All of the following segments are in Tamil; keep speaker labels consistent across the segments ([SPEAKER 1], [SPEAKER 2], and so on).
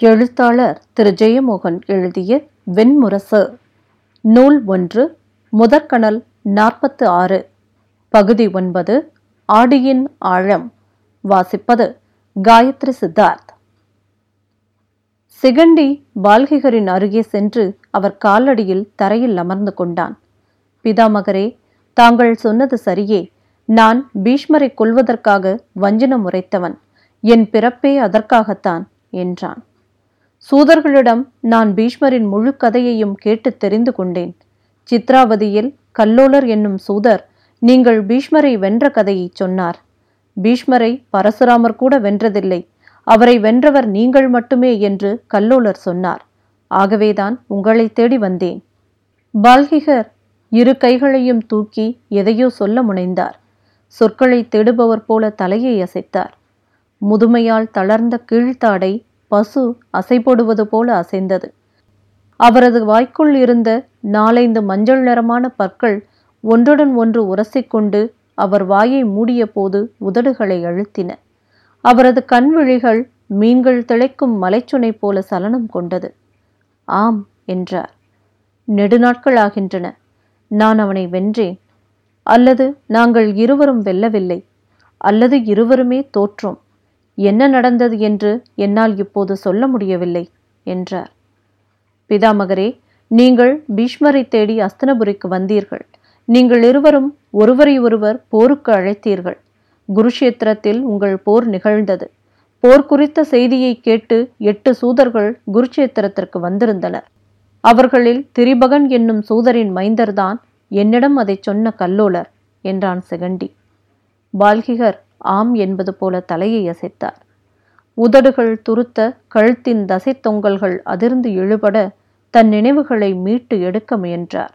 [SPEAKER 1] எழுத்தாளர் திரு. ஜெயமோகன் எழுதிய வெண்முரசு. நூல் ஒன்று முதற்கணல் நாற்பத்து ஆறு பகுதி ஒன்பது ஆடியின் ஆழம். வாசிப்பது காயத்ரி சித்தார்த். சிகண்டி பால்கிகரின் அருகே சென்று அவர் காலடியில் தரையில் அமர்ந்து கொண்டான். பிதாமகரே தாங்கள் சொன்னது சரியே. நான் பீஷ்மரை கொல்வதற்காக வஞ்சனம் உரைத்தவன். என் பிறப்பே அதற்காகத்தான் என்றான். சூதர்களிடம் நான் பீஷ்மரின் முழு கதையையும் கேட்டு தெரிந்து கொண்டேன். சித்ராவதியில் கல்லோலர் என்னும் சூதர் நீங்கள் பீஷ்மரை வென்ற கதையை சொன்னார். பீஷ்மரை பரசுராமர் கூட வென்றதில்லை. அவரை வென்றவர் நீங்கள் மட்டுமே என்று கல்லோலர் சொன்னார். ஆகவேதான் உங்களை தேடி வந்தேன். பால்கிகர் இரு கைகளையும் தூக்கி எதையோ சொல்ல முனைந்தார். சொற்களை தேடுபவர் போல தலையை அசைத்தார். முதுமையால் தளர்ந்த கீழ்த்தாடை பசு அசைபோடுவது போல அசைந்தது. அவரது வாய்க்குள் இருந்த நாலைந்து மஞ்சள் நிறமான பற்கள் ஒன்றுடன் ஒன்று உரசிக்கொண்டு அவர் வாயை மூடிய போது உதடுகளை அழுத்தின. அவரது கண்விழிகள் மீன்கள் திளைக்கும் மலைச்சுனை போல சலனம் கொண்டது. ஆம் என்றார். நெடுநாட்கள் ஆகின்றன. நான் அவனை வென்றேன். அல்லது நாங்கள் இருவரும் வெல்லவில்லை. அல்லது இருவருமே தோற்றோம். என்ன நடந்தது என்று என்னால் இப்போது சொல்ல முடியவில்லை என்றார். பிதாமகரே நீங்கள் பீஷ்மரை தேடி அஸ்தனபுரிக்கு வந்தீர்கள். நீங்கள் இருவரும் ஒருவரை ஒருவர் போருக்கு அழைத்தீர்கள். குருஷேத்திரத்தில் உங்கள் போர் நிகழ்ந்தது. போர் குறித்த செய்தியை கேட்டு எட்டு சூதர்கள் குருஷேத்திரத்திற்கு வந்திருந்தனர். அவர்களில் திரிபகன் என்னும் சூதரின் மைந்தர்தான் என்னிடம் அதை சொன்ன கல்லோலர் என்றான் செகண்டி. பால்கிகர் ஆம் என்பது போல தலையை அசைத்தார். உதடுகள் துருத்த கழுத்தின் தசை தொங்கல்கள் அதிர்ந்து இழுபட தன் நினைவுகளை மீட்டு எடுக்க முயன்றார்.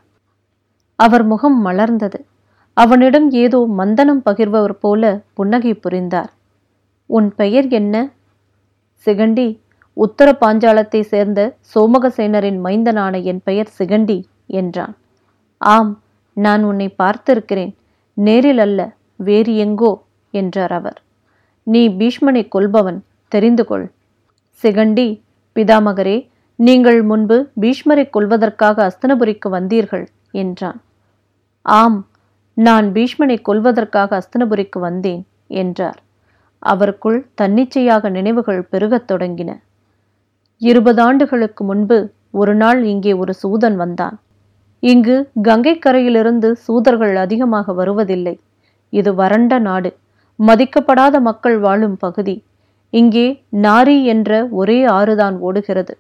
[SPEAKER 1] அவர் முகம் மலர்ந்தது. அவனிடம் ஏதோ மந்தனம் பகிர்பவர் போல புன்னகை புரிந்தார். உன் பெயர் என்ன? சிகண்டி. உத்தர பாஞ்சாலத்தை சேர்ந்த சோமகசேனரின் மைந்தனான என் பெயர் சிகண்டி என்றான். ஆம் நான் உன்னை பார்த்திருக்கிறேன். நேரில் அல்ல வேறு எங்கோ. என்றார் அவர். நீ பீஷ்மனை கொல்பவன் தெரிந்து கொள். சிகண்டி பிதாமகரே நீங்கள் முன்பு பீஷ்மரை கொல்வதற்காக அஸ்தனபுரிக்கு வந்தீர்கள் என்றான். ஆம் நான் பீஷ்மனை கொல்வதற்காக அஸ்தனபுரிக்கு வந்தேன் என்றார். அவருக்குள் தன்னிச்சையாக நினைவுகள் பெருகத் தொடங்கின. இருபது ஆண்டுகளுக்கு முன்பு ஒரு நாள் இங்கே ஒரு சூதன் வந்தான். இங்கு கங்கை கரையிலிருந்து சூதர்கள் அதிகமாக வருவதில்லை. இது வறண்ட நாடு. மதிக்கப்படாத மக்கள் வாழும் பகுதி. இங்கே நாரி என்ற ஒரே ஆறுதான் ஓடுகிறது.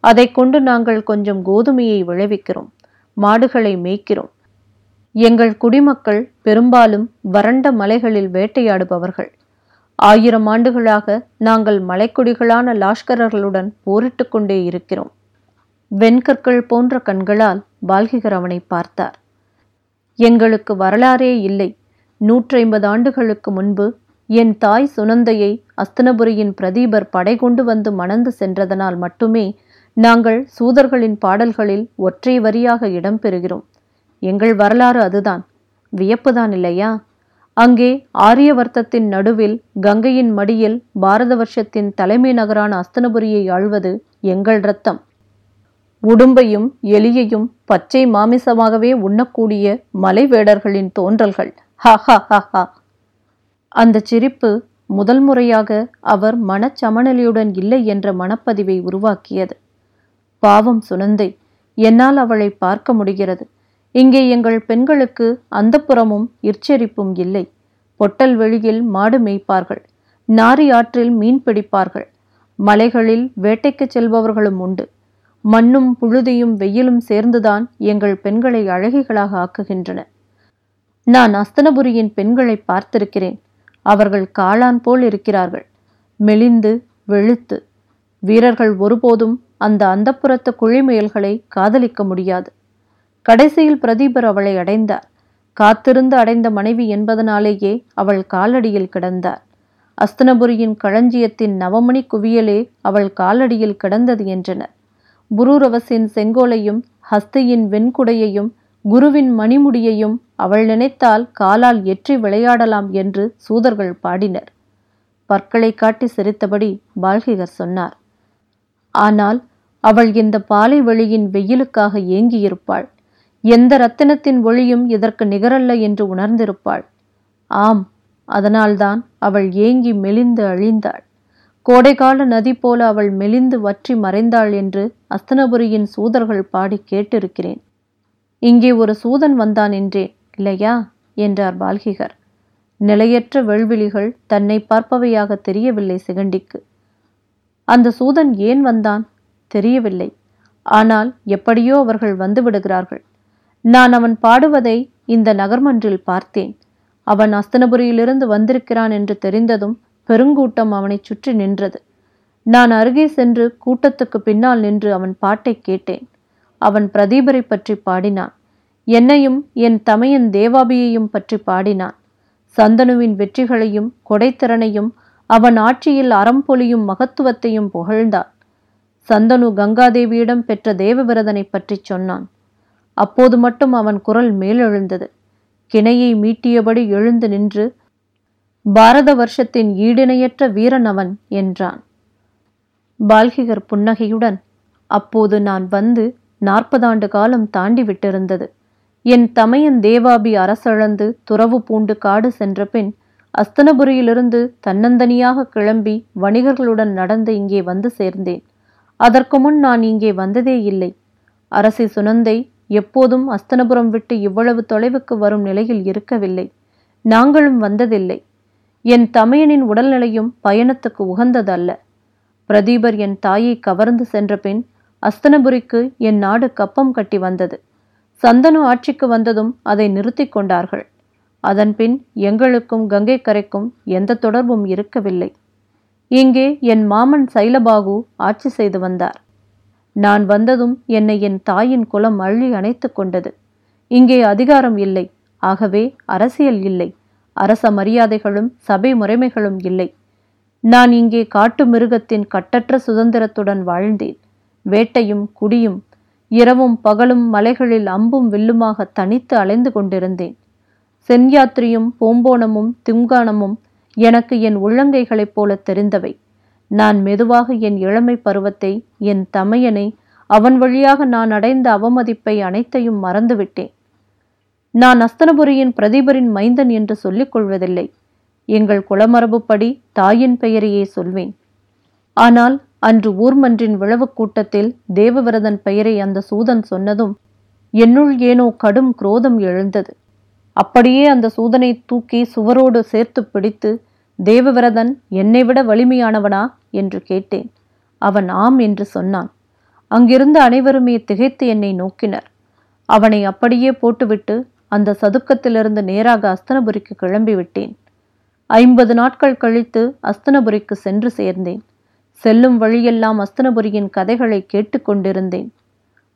[SPEAKER 1] அதை கொண்டு நாங்கள் கொஞ்சம் கோதுமையை விளைவிக்கிறோம் மாடுகளை மேய்க்கிறோம். எங்கள் குடிமக்கள் பெரும்பாலும் வறண்ட மலைகளில் வேட்டையாடுபவர்கள். ஆயிரம் ஆண்டுகளாக நாங்கள் மலைக்குடிகளான லாஷ்கரர்களுடன் போரிட்டு கொண்டே இருக்கிறோம். வெண்கற்கள் போன்ற கண்களால் பால்கிகர் அவனை பார்த்தார். எங்களுக்கு வரலாறே இல்லை. நூற்றைம்பது ஆண்டுகளுக்கு முன்பு என் தாய் சுனந்தையை அஸ்தனபுரியின் பிரதீபர் படை கொண்டு வந்து மணந்து சென்றதனால் மட்டுமே நாங்கள் சூதர்களின் பாடல்களில் ஒற்றை வரியாக இடம்பெறுகிறோம் எங்கள் வரலாறு அதுதான். வியப்புதான் இல்லையா? அங்கே ஆரியவர்த்தத்தின் நடுவில் கங்கையின் மடியில் பாரத வருஷத்தின் தலைமை நகரான அஸ்தனபுரியை ஆழ்வது எங்கள் ரத்தம் உடும்பையும் எலியையும் பச்சை மாமிசமாகவே உண்ணக்கூடிய மலைவேடர்களின் தோன்றல்கள். ஹா அந்த சிரிப்பு முதல் முறையாக அவர் மனச்சமநிலையுடன் இல்லை என்ற மனப்பதிவை உருவாக்கியது. பாவம் சுனந்தை என்னால் அவளை பார்க்க முடிகிறது. இங்கே எங்கள் பெண்களுக்கு அந்த புறமும் இற்சரிப்பும் இல்லை. பொட்டல் வெளியில் மாடு மேய்ப்பார்கள். நாரி ஆற்றில் மீன் பிடிப்பார்கள். மலைகளில் வேட்டைக்கு செல்பவர்களும் உண்டு. மண்ணும் புழுதியும் வெயிலும் சேர்ந்துதான் எங்கள் பெண்களை அழகிகளாக ஆக்குகின்றன. நான் அஸ்தனபுரியின் பெண்களை பார்த்திருக்கிறேன். அவர்கள் காளான் போல் இருக்கிறார்கள். மெலிந்து வெளுத்து. வீரர்கள் ஒருபோதும் அந்த அந்தப்புறத்து குழிமுயல்களை காதலிக்க முடியாது. கடைசியில் பிரதீபர் அவளை அடைந்தார். காத்திருந்து அடைந்த மனைவி என்பதனாலேயே அவள் காலடியில் கிடந்தார். அஸ்தனபுரியின் களஞ்சியத்தின் நவமணி குவியலே அவள் காலடியில் கிடந்தது என்றனர். புரூரவசின் செங்கோலையும் ஹஸ்தியின் வெண்குடையையும் குருவின் மணிமுடியையும் அவள் நினைத்தால் காலால் எற்றி விளையாடலாம் என்று சூதர்கள் பாடினர். பற்களை காட்டி சிரித்தபடி பால்கிகர் சொன்னார் ஆனால் அவள் இந்த பாலை வெளியின் வெயிலுக்காக ஏங்கியிருப்பாள். எந்த ரத்தினத்தின் ஒளியும் இதற்கு நிகரல்ல என்று உணர்ந்திருப்பாள். ஆம் அதனால்தான் அவள் ஏங்கி மெலிந்து அழிந்தாள். கோடைகால நதி போல அவள் மெலிந்து வற்றி மறைந்தாள் என்று அஸ்தனபுரியின் சூதர்கள் பாடி கேட்டிருக்கிறேன். இங்கே ஒரு சூதன் வந்தான் என்றேன் இல்லையா? என்றார் பால்கிகர். நிலையற்ற வெள்விழிகள் தன்னை பார்ப்பவையாக தெரியவில்லை சிகண்டிக்கு. அந்த சூதன் ஏன் வந்தான்? தெரியவில்லை. ஆனால் எப்படியோ அவர்கள் வந்து விடுகிறார்கள். நான் அவன் பாடுவதை இந்த நகர்மன்றில் பார்த்தேன். அவன் அஸ்தனபுரியிலிருந்து வந்திருக்கிறான் என்று தெரிந்ததும் பெருங்கூட்டம் அவனைச் சுற்றி நின்றது. நான் அருகே சென்று கூட்டத்துக்கு பின்னால் நின்று அவன் பாட்டை கேட்டேன். அவன் பிரதீபரை பற்றி பாடினான். என்னையும் என் தமையன் தேவாபியையும் பற்றி பாடினான். சந்தனுவின் வெற்றிகளையும் கொடைத்திறனையும் அவன் ஆட்சியில் அறம்பொலியும் மகத்துவத்தையும் புகழ்ந்தான். சந்தனு கங்காதேவியிடம் பெற்ற தேவவிரதனை பற்றி சொன்னான். அப்போது மட்டும் அவன் குரல் மேலெழுந்தது. கிணையை மீட்டியபடி எழுந்து நின்று பாரத வருஷத்தின் ஈடிணையற்ற வீரன் அவன் என்றான். பால்கிகர் புன்னகையுடன் அப்போது நான் வந்து நாற்பதாண்டு காலம் தாண்டி விட்டிருந்தது. என் தமையன் தேவாபி அரசழந்து துறவு பூண்டு காடு சென்ற பின் அஸ்தனபுரியிலிருந்து தன்னந்தனியாக கிளம்பி வணிகர்களுடன் நடந்து இங்கே வந்து சேர்ந்தேன். அதற்கு முன் நான் இங்கே வந்ததே இல்லை. அரசி சுனந்தை எப்போதும் அஸ்தனபுரம் விட்டு இவ்வளவு தொலைவுக்கு வரும் நிலையில் இருக்கவில்லை. நாங்களும் வந்ததில்லை. என் தமையனின் உடல்நிலையும் பயணத்துக்கு உகந்ததல்ல. பிரதீபர் என் தாயை கவர்ந்து சென்ற பின் அஸ்தனபுரிக்கு என் நாடு கப்பம் கட்டி வந்தது. சந்தனு ஆட்சிக்கு வந்ததும் அதை நிறுத்தி கொண்டார்கள். அதன்பின் எங்களுக்கும் கங்கை கரைக்கும் எந்த தொடர்பும் இருக்கவில்லை. இங்கே என் மாமன் சைலபாகு ஆட்சி செய்து வந்தார். நான் வந்ததும் என்னை என் தாயின் குலம் அள்ளி அணைத்து கொண்டது. இங்கே அதிகாரம் இல்லை. ஆகவே அரசியல் இல்லை. அரச மரியாதைகளும் சபை முறைமைகளும் இல்லை. நான் இங்கே காட்டு மிருகத்தின் கட்டற்ற சுதந்திரத்துடன் வாழ்ந்தேன். வேட்டையும் குடியும் இரவும் பகலும் மலைகளில் அம்பும் வில்லுமாக தனித்து அலைந்து கொண்டிருந்தேன். சென்யாத்திரியும் பூம்போனமும் திம்கானமும் எனக்கு என் உள்ளங்கைகளைப் போல தெரிந்தவை. நான் மெதுவாக என் இளமை பருவத்தை என் தமையனை அவன் வழியாக நான் அடைந்த அவமதிப்பை அனைத்தையும் மறந்துவிட்டேன். நான் அஸ்தனபுரியின் பிரதீபரின் மைந்தன் என்று சொல்லிக் கொள்வதில்லை. எங்கள் குலமரபுப்படி தாயின் பெயரையே சொல்வேன். ஆனால் அன்று ஊர்மன்றின் விழவுக் கூட்டத்தில் தேவவிரதன் பெயரை அந்த சூதன் சொன்னதும் என்னுள் ஏனோ கடும் குரோதம் எழுந்தது. அப்படியே அந்த சூதனை தூக்கி சுவரோடு சேர்த்து பிடித்து தேவவிரதன் என்னை விட வலிமையானவனா? என்று கேட்டேன். அவன் ஆம் என்று சொன்னான். அங்கிருந்த அனைவருமே திகைத்து என்னை நோக்கினர். அவனை அப்படியே போட்டுவிட்டு அந்த சதுக்கத்திலிருந்து நேராக அஸ்தனபுரிக்கு கிளம்பிவிட்டேன். ஐம்பது நாட்கள் கழித்து அஸ்தனபுரிக்கு சென்று சேர்ந்தேன். செல்லும் வழியெல்லாம் அஸ்தனபுரியின் கதைகளை கேட்டுக்கொண்டிருந்தேன்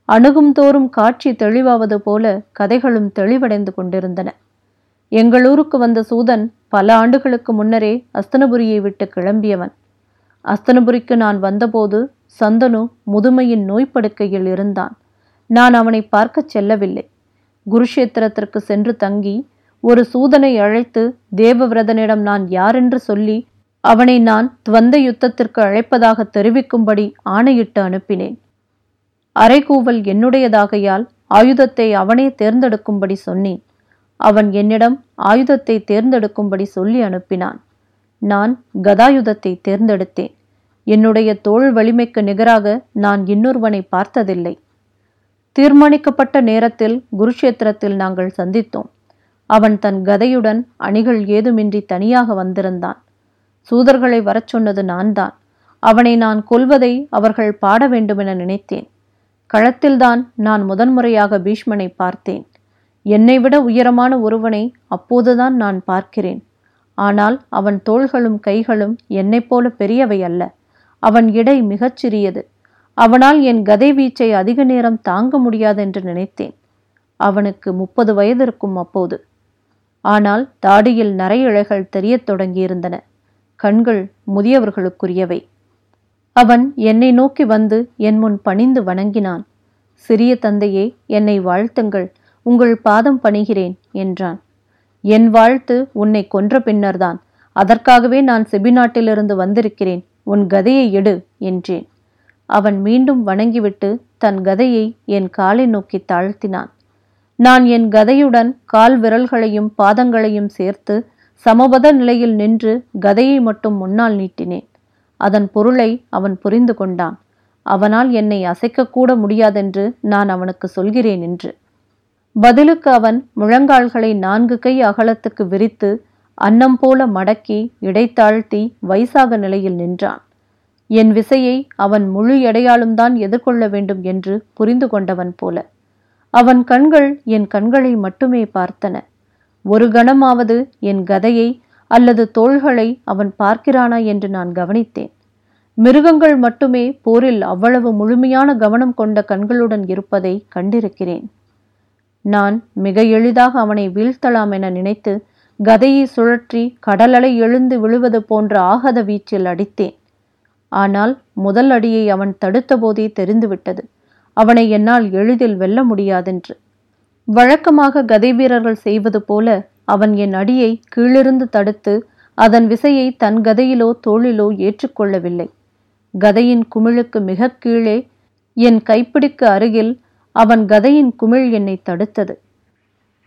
[SPEAKER 1] அணுகும் தோறும் காட்சி தெளிவாவது போல கதைகளும் தெளிவடைந்து கொண்டிருந்தன. எங்களூருக்கு வந்த சூதன் பல ஆண்டுகளுக்கு முன்னரே அஸ்தனபுரியை விட்டு கிளம்பியவன். அஸ்தனபுரிக்கு நான் வந்தபோது சந்தனு முதுமையின் நோய்ப்படுக்கையில் இருந்தான். நான் அவனை பார்க்கச் செல்லவில்லை. குருஷேத்திரத்திற்கு சென்று தங்கி ஒரு சூதனை அழைத்து தேவவிரதனிடம் நான் யாரென்று சொல்லி அவனை நான் துவந்த யுத்தத்திற்கு அழைப்பதாக தெரிவிக்கும்படி ஆணையிட்டு அனுப்பினேன். அரைகூவல் என்னுடையதாகையால் ஆயுதத்தை அவனே தேர்ந்தெடுக்கும்படி சொன்னேன். அவன் என்னிடம் ஆயுதத்தை தேர்ந்தெடுக்கும்படி சொல்லி அனுப்பினான். நான் கதாயுதத்தை தேர்ந்தெடுத்தேன். என்னுடைய தோள் வலிமைக்கு நிகராக நான் இன்னொருவனை பார்த்ததில்லை. தீர்மானிக்கப்பட்ட நேரத்தில் குருஷேத்திரத்தில் நாங்கள் சந்தித்தோம். அவன் தன் கதையுடன் அணிகள் ஏதுமின்றி தனியாக வந்திருந்தான். சூதர்களை வரச் சொன்னது நான்தான். அவனை நான் கொல்வதை அவர்கள் பாட வேண்டுமென நினைத்தேன். களத்தில்தான் நான் முதன்முறையாக பீஷ்மனை பார்த்தேன். என்னை விட உயரமான ஒருவனை அப்போதுதான் நான் பார்க்கிறேன். ஆனால் அவன் தோள்களும் கைகளும் என்னைப் போல பெரியவை அல்ல. அவன் இடை மிகச் சிறியது. அவனால் என் கதை வீச்சை அதிக நேரம் தாங்க முடியாதென்று நினைத்தேன். அவனுக்கு முப்பது வயது இருக்கும் அப்போது. ஆனால் தாடியில் நரையிழைகள் தெரியத் தொடங்கியிருந்தன. கண்கள் முதியவர்களுக்குரியவை. அவன் என்னை நோக்கி வந்து என் முன் பணிந்து வணங்கினான். சிறிய தந்தையே என்னை வாழ்த்துங்கள். உங்கள் பாதம் பணிகிறேன் என்றான். என் வாழ்த்து உன்னை கொன்ற பின்னர்தான். அதற்காகவே நான் செபிநாட்டிலிருந்து வந்திருக்கிறேன். உன் கதையை எடு என்றேன். அவன் மீண்டும் வணங்கிவிட்டு தன் கதையை என் காலை நோக்கி தாழ்த்தினான். நான் என் கதையுடன் கால் விரல்களையும் பாதங்களையும் சேர்த்து சமபத நிலையில் நின்று கதையை மட்டும் முன்னால் நீட்டினேன். அதன் பொருளை அவன் புரிந்து கொண்டான். அவனால் என்னை அசைக்கக்கூட முடியாதென்று நான் அவனுக்கு சொல்கிறேன் என்று. பதிலுக்கு அவன் முழங்கால்களை நான்கு கை அகலத்துக்கு விரித்து அன்னம் போல மடக்கி இடைத்தாழ்த்தி வைசாக நிலையில் நின்றான். என் விசையை அவன் முழு எடையாலும் தான் எதிர்கொள்ள வேண்டும் என்று புரிந்து கொண்டவன் போல. அவன் கண்கள் என் கண்களை மட்டுமே பார்த்தன. ஒரு கணமாவது என் கதையை அல்லது தோள்களை அவன் பார்க்கிறானா என்று நான் கவனித்தேன். மிருகங்கள் மட்டுமே போரில் அவ்வளவு முழுமையான கவனம் கொண்ட கண்களுடன் இருப்பதை கண்டிருக்கிறேன். நான் மிக எளிதாக அவனை வீழ்த்தலாம் என நினைத்து கதையை சுழற்றி கடலலை எழுந்து விழுவது போன்ற ஆகத வீச்சில் அடித்தேன். ஆனால் முதல் அடியை அவன் தடுத்தபோதே தெரிந்துவிட்டது. அவனை என்னால் எளிதில் வெல்ல முடியாதென்று. வழக்கமாக கதை வீரர்கள் செய்வது போல அவன் என் அடியை கீழிருந்து தடுத்து அதன் விசையை தன் கதையிலோ தோளிலோ ஏற்றுக்கொள்ளவில்லை. கதையின் குமிழுக்கு மிக கீழே என் கைப்பிடிக்கு அருகில் அவன் கதையின் குமிழ் என்னை தடுத்தது.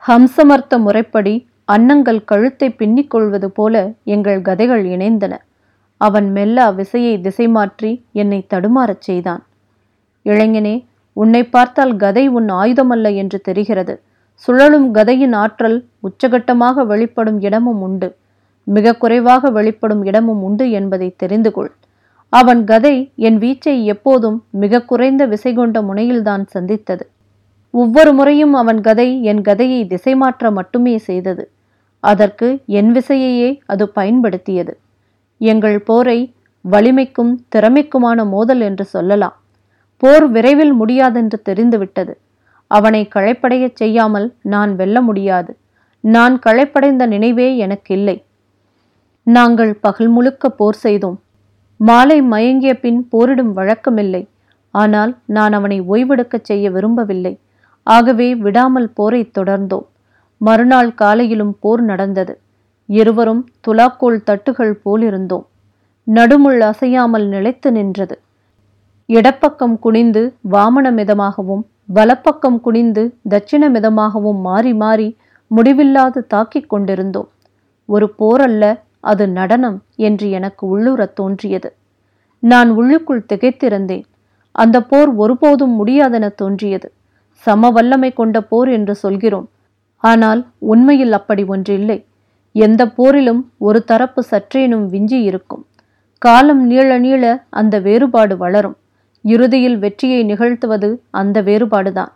[SPEAKER 1] ஹம்சமர்த்த முறைப்படி அன்னங்கள் கழுத்தை பின்னிக் கொள்வது போல எங்கள் கதைகள் இணைந்தன. அவன் மெல்ல அவ்விசையை திசை மாற்றி என்னை தடுமாறச் செய்தான். இளைஞனே உன்னை பார்த்தால் கதை உன் ஆயுதமல்ல என்று தெரிகிறது. சுழலும் கதையின் ஆற்றல் உச்சகட்டமாக வெளிப்படும் இடமும் உண்டு. மிக குறைவாக வெளிப்படும் இடமும் உண்டு என்பதை தெரிந்து கொள் அவன் கதை என் வீச்சை எப்போதும் மிக குறைந்த விசை கொண்ட முனையில்தான் சந்தித்தது. ஒவ்வொரு முறையும் அவன் கதை என் கதையை திசை மாற்ற மட்டுமே செய்தது. அதற்கு என் விசையையே அது பயன்படுத்தியது. எங்கள் போரை வலிமைக்கும் திறமைக்குமான மோதல் என்று சொல்லலாம். போர் விரைவில் முடியாதென்று தெரிந்துவிட்டது. அவனை களைப்படையச் செய்யாமல் நான் வெல்ல முடியாது. நான் களைப்படைந்த நினைவே எனக்கில்லை. நாங்கள் பகல் முழுக்க போர் செய்தோம். மாலை மயங்கிய பின் போரிடும் வழக்கமில்லை. ஆனால் நான் அவனை ஓய்வெடுக்கச் செய்ய விரும்பவில்லை. ஆகவே விடாமல் போரைத் தொடர்ந்தோம். மறுநாள் காலையிலும் போர் நடந்தது. இருவரும் துலாக்கோல் தட்டுகள் போலிருந்தோம். நடுமுள் அசையாமல் நிலைத்து நின்றது. இடப்பக்கம் குனிந்து வாமன மிதமாகவும் வலப்பக்கம் குனிந்து தட்சிண மிதமாகவும் மாறி மாறி முடிவில்லாது தாக்கிக் கொண்டிருந்தோம். ஒரு போரல்ல அது நடனம் என்று எனக்கு உள்ளுறத் தோன்றியது. நான் உள்ளுக்குள் திகைத்திருந்தேன். அந்த போர் ஒருபோதும் முடியாதென தோன்றியது. சம வல்லமை கொண்ட போர் என்று சொல்கிறோம். ஆனால் உண்மையில் அப்படி ஒன்றில்லை. எந்த போரிலும் ஒரு தரப்பு சற்றேனும் விஞ்சி இருக்கும். காலம் நீள நீள அந்த வேறுபாடு வளரும். இறுதியில் வெற்றியை நிகழ்த்துவது அந்த வேறுபாடுதான்.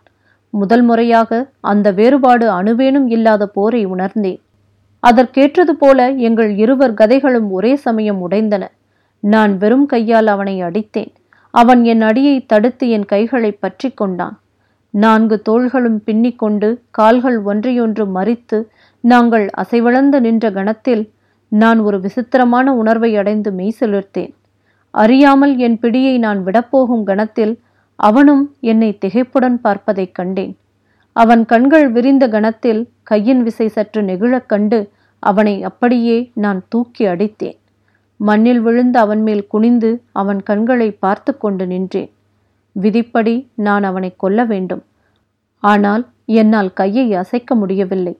[SPEAKER 1] முதல் முறையாக அந்த வேறுபாடு அணுவேனும் இல்லாத போரை உணர்ந்தேன். அதற்கேற்றது போல எங்கள் இருவர் கதைகளும் ஒரே சமயம் உடைந்தன. நான் வெறும் கையால் அவனை அடித்தேன். அவன் என் அடியை தடுத்து என் கைகளை பற்றி கொண்டான். நான்கு தோள்களும் பின்னிக்கொண்டு கால்கள் ஒன்றையொன்று மறித்து நாங்கள் அசைவளந்து நின்ற கணத்தில் நான் ஒரு விசித்திரமான உணர்வை அடைந்து மெய் செலுத்தேன் அறியாமல் என் பிடியை நான் விடப்போகும் கணத்தில் அவனும் என்னை திகைப்புடன் பார்ப்பதைக் கண்டேன். அவன் கண்கள் விரிந்த கணத்தில் கையின் விசை சற்று நெகிழக் கண்டு அவனை அப்படியே நான் தூக்கி அடித்தேன். மண்ணில் விழுந்து அவன் மேல் குனிந்து அவன் கண்களை பார்த்து கொண்டு நின்றேன். விதிப்படி நான் அவனை கொல்ல வேண்டும். ஆனால் என்னால் கையை அசைக்க முடியவில்லை.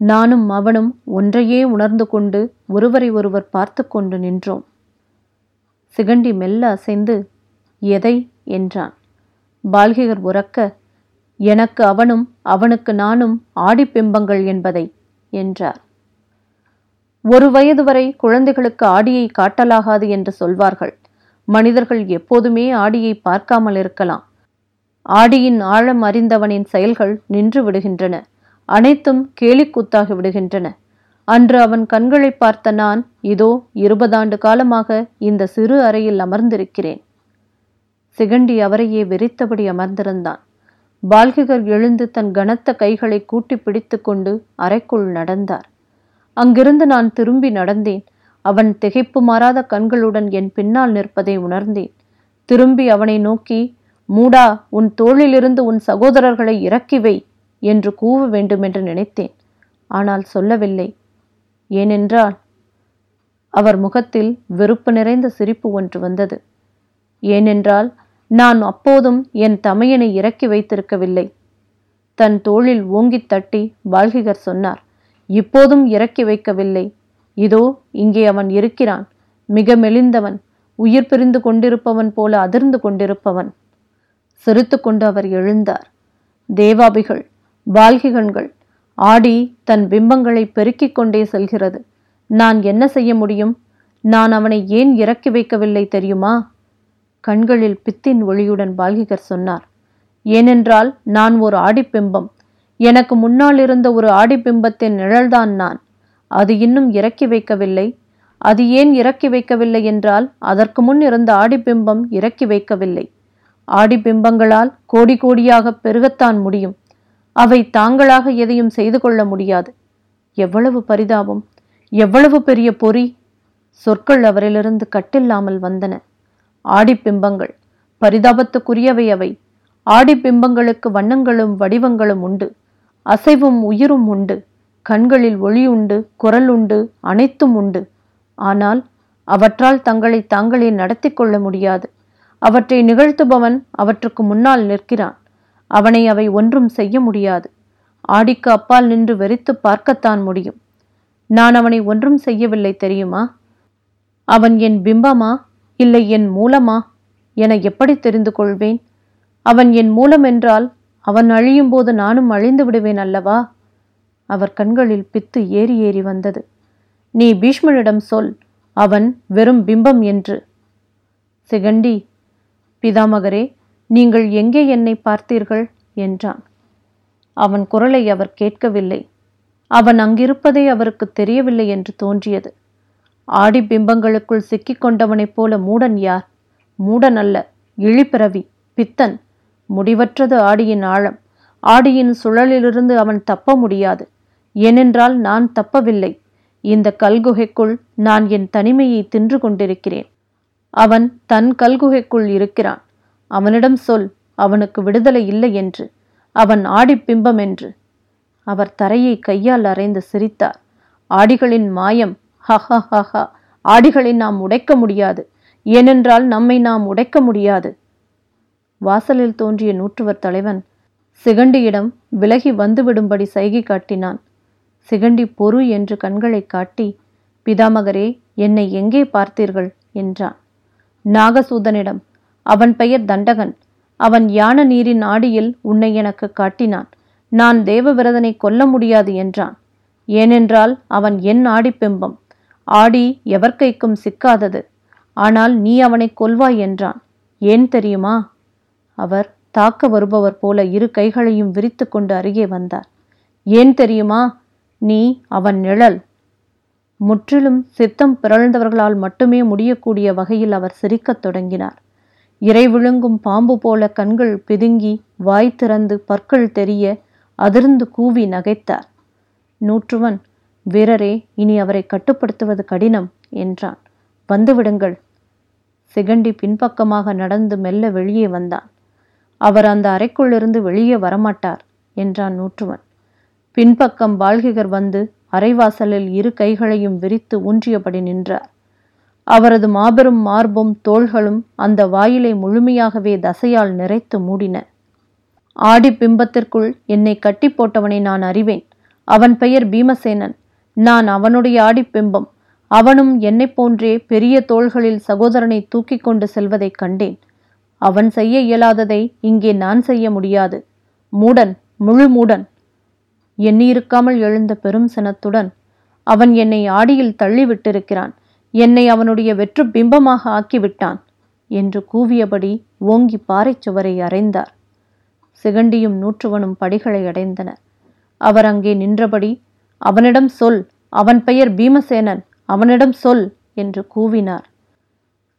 [SPEAKER 1] நானும் அவனும் ஒன்றையே உணர்ந்து கொண்டு ஒருவரை ஒருவர் பார்த்து கொண்டு நின்றோம். சிகண்டி மெல்ல அசைந்து எதை? என்றான். பால்கிகர் உறக்க எனக்கு அவனும் அவனுக்கு நானும் ஆடிப்பிம்பங்கள் என்பதை என்றார். ஒரு வயது வரை குழந்தைகளுக்கு ஆடியை காட்டலாகாது என்று சொல்வார்கள். மனிதர்கள் எப்போதுமே ஆடியை பார்க்காமல் இருக்கலாம். ஆடியின் ஆழம் அறிந்தவனின் செயல்கள் நின்று விடுகின்றன. அனைத்தும் கேலிக்கூத்தாகி விடுகின்றன. அன்று அவன் கண்களை பார்த்த நான் இதோ இருபதாண்டு காலமாக இந்த சிறு அறையில் அமர்ந்திருக்கிறேன். சிகண்டி அவரையே வெறித்தபடி அமர்ந்திருந்தான். பால்கிகர் எழுந்து தன் கனத்த கைகளை கூட்டி பிடித்து கொண்டு அறைக்குள் நடந்தார். அங்கிருந்து நான் திரும்பி நடந்தேன். அவன் திகைப்பு மாறாத கண்களுடன் என் பின்னால் நிற்பதை உணர்ந்தேன். திரும்பி அவனை நோக்கி மூடா உன் தோளிலிருந்து உன் சகோதரர்களை இறக்கி வை என்று கூவ வேண்டுமென்று நினைத்தேன். ஆனால் சொல்லவில்லை. ஏனென்றால் அவர் முகத்தில் வெறுப்பு நிறைந்த சிரிப்பு ஒன்று வந்தது. ஏனென்றால் நான் அப்போதும் என் தமையனை இறக்கி வைத்திருக்கவில்லை. தன் தோளில் ஓங்கித் தட்டி பால்கிகர் சொன்னார் இப்போதும் இறக்கி வைக்கவில்லை. இதோ இங்கே அவன் இருக்கிறான். மிக மெலிந்தவன் உயிர் பிரிந்து கொண்டிருப்பவன் போல அதிர்ந்து கொண்டிருப்பவன். சிரித்து கொண்டு அவர் எழுந்தார் தேவாபிகள் பால்கிகன்கள் ஆடி தன் பிம்பங்களை பெருக்கிக் கொண்டே செல்கிறது. நான் என்ன செய்ய முடியும்? நான் அவனை ஏன் இறக்கி வைக்கவில்லை தெரியுமா? கண்களில் பித்தின் ஒளியுடன் பால்கிகர் சொன்னார். ஏனென்றால் நான் ஒரு ஆடிப்பிம்பம் எனக்கு முன்னால் இருந்த ஒரு ஆடிப்பிம்பத்தின் நிழல்தான் நான். அது இன்னும் இறக்கி வைக்கவில்லை. அது ஏன் இறக்கி வைக்கவில்லை என்றால் அதற்கு முன் இருந்த ஆடிப்பிம்பம் இறக்கி வைக்கவில்லை. ஆடிப்பிம்பங்களால் கோடி கோடியாக பெருகத்தான் முடியும். அவை தாங்களாக எதையும் செய்து கொள்ள முடியாது. எவ்வளவு பரிதாபம் எவ்வளவு பெரிய பொறி சொற்கள் அவரிலிருந்து கட்டில்லாமல் வந்தன. ஆடிப்பிம்பங்கள் பரிதாபத்துக்குரியவை அவை. ஆடிப்பிம்பங்களுக்கு வண்ணங்களும் வடிவங்களும் உண்டு. அசைவும் உயிரும் உண்டு. கண்களில் ஒளி உண்டு குரல் உண்டு அனைத்தும் உண்டு. ஆனால் அவற்றால் தங்களை தாங்களே நடத்தி கொள்ள முடியாது. அவற்றை நிகழ்த்துபவன் அவற்றுக்கு முன்னால் நிற்கிறான். அவனை அவை ஒன்றும் செய்ய முடியாது. ஆடிக்கு அப்பால் நின்று வெறித்து பார்க்கத்தான் முடியும். நான் அவனை ஒன்றும் செய்யவில்லை தெரியுமா? அவன் என் பிம்பமா? இல்லை என் மூலமா? என எப்படி தெரிந்து கொள்வேன்? அவன் என் மூலம் என்றால் அவன் அழியும் போது நானும் அழிந்து விடுவேன் அல்லவா? அவர் கண்களில் பித்து ஏறி ஏறி வந்தது. நீ பீஷ்மனிடம் சொல் அவன் வெறும் பிம்பம் என்று. சிகண்டி பிதாமகரே நீங்கள் எங்கே என்னை பார்த்தீர்கள்? என்றான். அவன் குரலை அவர் கேட்கவில்லை. அவன் அங்கிருப்பதே அவருக்கு தெரியவில்லை என்று தோன்றியது. ஆடி பிம்பங்களுக்குள் சிக்கிக் கொண்டவனைப் போல மூடன் யார்? மூடன் அல்ல இழிப்பிறவி பித்தன். முடிவற்றது ஆடியின் ஆழம். ஆடியின் சுழலிலிருந்து அவன் தப்ப முடியாது. ஏனென்றால் நான் தப்பவில்லை. இந்த கல்குகைக்குள் நான் என் தனிமையை தின்று கொண்டிருக்கிறேன். அவன் தன் கல்குகைக்குள் இருக்கிறான். அவனிடம் சொல் அவனுக்கு விடுதலை இல்லை என்று. அவன் ஆடிப்பிம்பம் என்று. அவர் தரையை கையால் அரைந்து சிரித்தார். ஆடிகளின் மாயம் ஹஹ ஹஹ ஆடிகளை நாம் உடைக்க முடியாது. ஏனென்றால் நம்மை நாம் உடைக்க முடியாது. வாசலில் தோன்றிய நூற்றுவர் தலைவன் சிகண்டியிடம் விலகி வந்துவிடும்படி சைகை காட்டினான். சிகண்டி பொறு என்று கண்களை காட்டி பிதாமகரே என்னை எங்கே பார்த்தீர்கள்? என்றான். நாகசூதனிடம் அவன் பெயர் தண்டகன். அவன் யான நீரின் ஆடியில் உன்னை எனக்கு காட்டினான். நான் தேவவிரதனை கொல்ல முடியாது என்றான். ஏனென்றால் அவன் என் ஆடிப்பிம்பம். ஆடி எவர்கைக்கும் சிக்காதது. ஆனால் நீ அவனை கொல்வாய் என்றான். ஏன் தெரியுமா? அவர் தாக்க வருபவர் போல இரு கைகளையும் விரித்து கொண்டு அருகே வந்தார். ஏன் தெரியுமா? நீ அவன் நிழல். முற்றிலும் சித்தம் பிறழ்ந்தவர்களால் மட்டுமே முடியக்கூடிய வகையில் அவர் சிரிக்கத் தொடங்கினார். இறை விழுங்கும் பாம்பு போல கண்கள் பிதுங்கி வாய் திறந்து பற்கள் தெரிய அதிர்ந்து கூவி நகைத்தார். நூற்றுவன் வீரரே இனி அவரை கட்டுப்படுத்துவது கடினம் என்றான். வந்துவிடுங்கள். சிகண்டி பின்பக்கமாக நடந்து மெல்ல வெளியே வந்தான். அவர் அந்த அறைக்குள்ளிருந்து வெளியே வரமாட்டார் என்றான் நூற்றுவன். பின்பக்கம் பால்கிகர் வந்து அரைவாசலில் இரு கைகளையும் விரித்து ஊன்றியபடி நின்றார். அவரது மாபெரும் மார்பும் தோள்களும் அந்த வாயிலை முழுமையாகவே தசையால் நிறைத்து மூடின. ஆடி பிம்பத்திற்குள் என்னை கட்டி போட்டவனை நான் அறிவேன். அவன் பெயர் பீமசேனன். நான் அவனுடைய ஆடிப்பிம்பம் அவனும் என்னைப் போன்றே பெரிய தோள்களில் சகோதரனை தூக்கிக் கொண்டு செல்வதைக் கண்டேன். அவன் செய்ய இயலாததை இங்கே நான் செய்ய முடியாது. மூடன் முழு மூடன். எண்ணியிருக்காமல் எழுந்த பெரும் சினத்துடன் அவன் என்னை ஆடியில் தள்ளிவிட்டிருக்கிறான். என்னை அவனுடைய வெற்று பிம்பமாக ஆக்கிவிட்டான் என்று கூவியபடி ஓங்கி பாறைச் சுவரை அறைந்தார். சிகண்டியும் நூற்றுவனும் படிகளை அடைந்தனர் அவர் அங்கே நின்றபடி அவனிடம் சொல் அவன் பெயர் பீமசேனன் அவனிடம் சொல் என்று கூவினார்.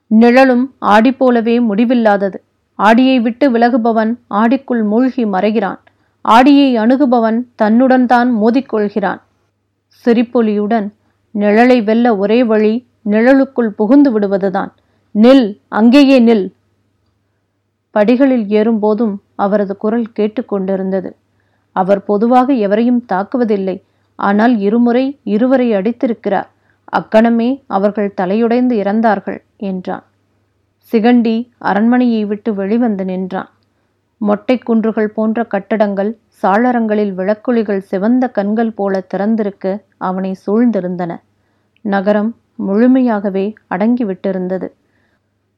[SPEAKER 1] நிழலும் ஆடி போலவே முடிவில்லாதது. ஆடியை விட்டு விலகுபவன் ஆடிக்குள் மூழ்கி மறைகிறான். ஆடியை அணுகுபவன் தன்னுடன் தான் மோதிக்கொள்கிறான். சிரிப்பொலியுடன் நிழலை வெல்ல ஒரே வழி நிழலுக்குள் புகுந்து விடுவதுதான். நில் அங்கேயே நில். படிகளில் ஏறும்போதும் அவரது குரல் கேட்டுக்கொண்டிருந்தது அவர் பொதுவாக எவரையும் தாக்குவதில்லை. ஆனால் இருமுறை இருவரை அடித்திருக்கிறார். அக்கணமே அவர்கள் தலையுடைந்து இறந்தார்கள் என்றான். சிகண்டி அரண்மனையை விட்டு வெளிவந்து நின்றான். மொட்டை குன்றுகள் போன்ற கட்டடங்கள் சாளரங்களில் விளக்குளிகள் சிவந்த கண்கள் போல திறந்திருக்க அவனை சூழ்ந்திருந்தன. நகரம் முழுமையாகவே அடங்கிவிட்டிருந்தது.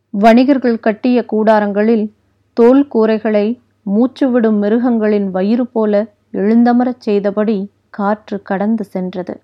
[SPEAKER 1] வணிகர்கள் கட்டிய கூடாரங்களில் தோல் கூரைகளை மூச்சுவிடும் மிருகங்களின் வயிறு போல எழுந்தமரச் செய்தபடி காற்று கடந்து சென்றது.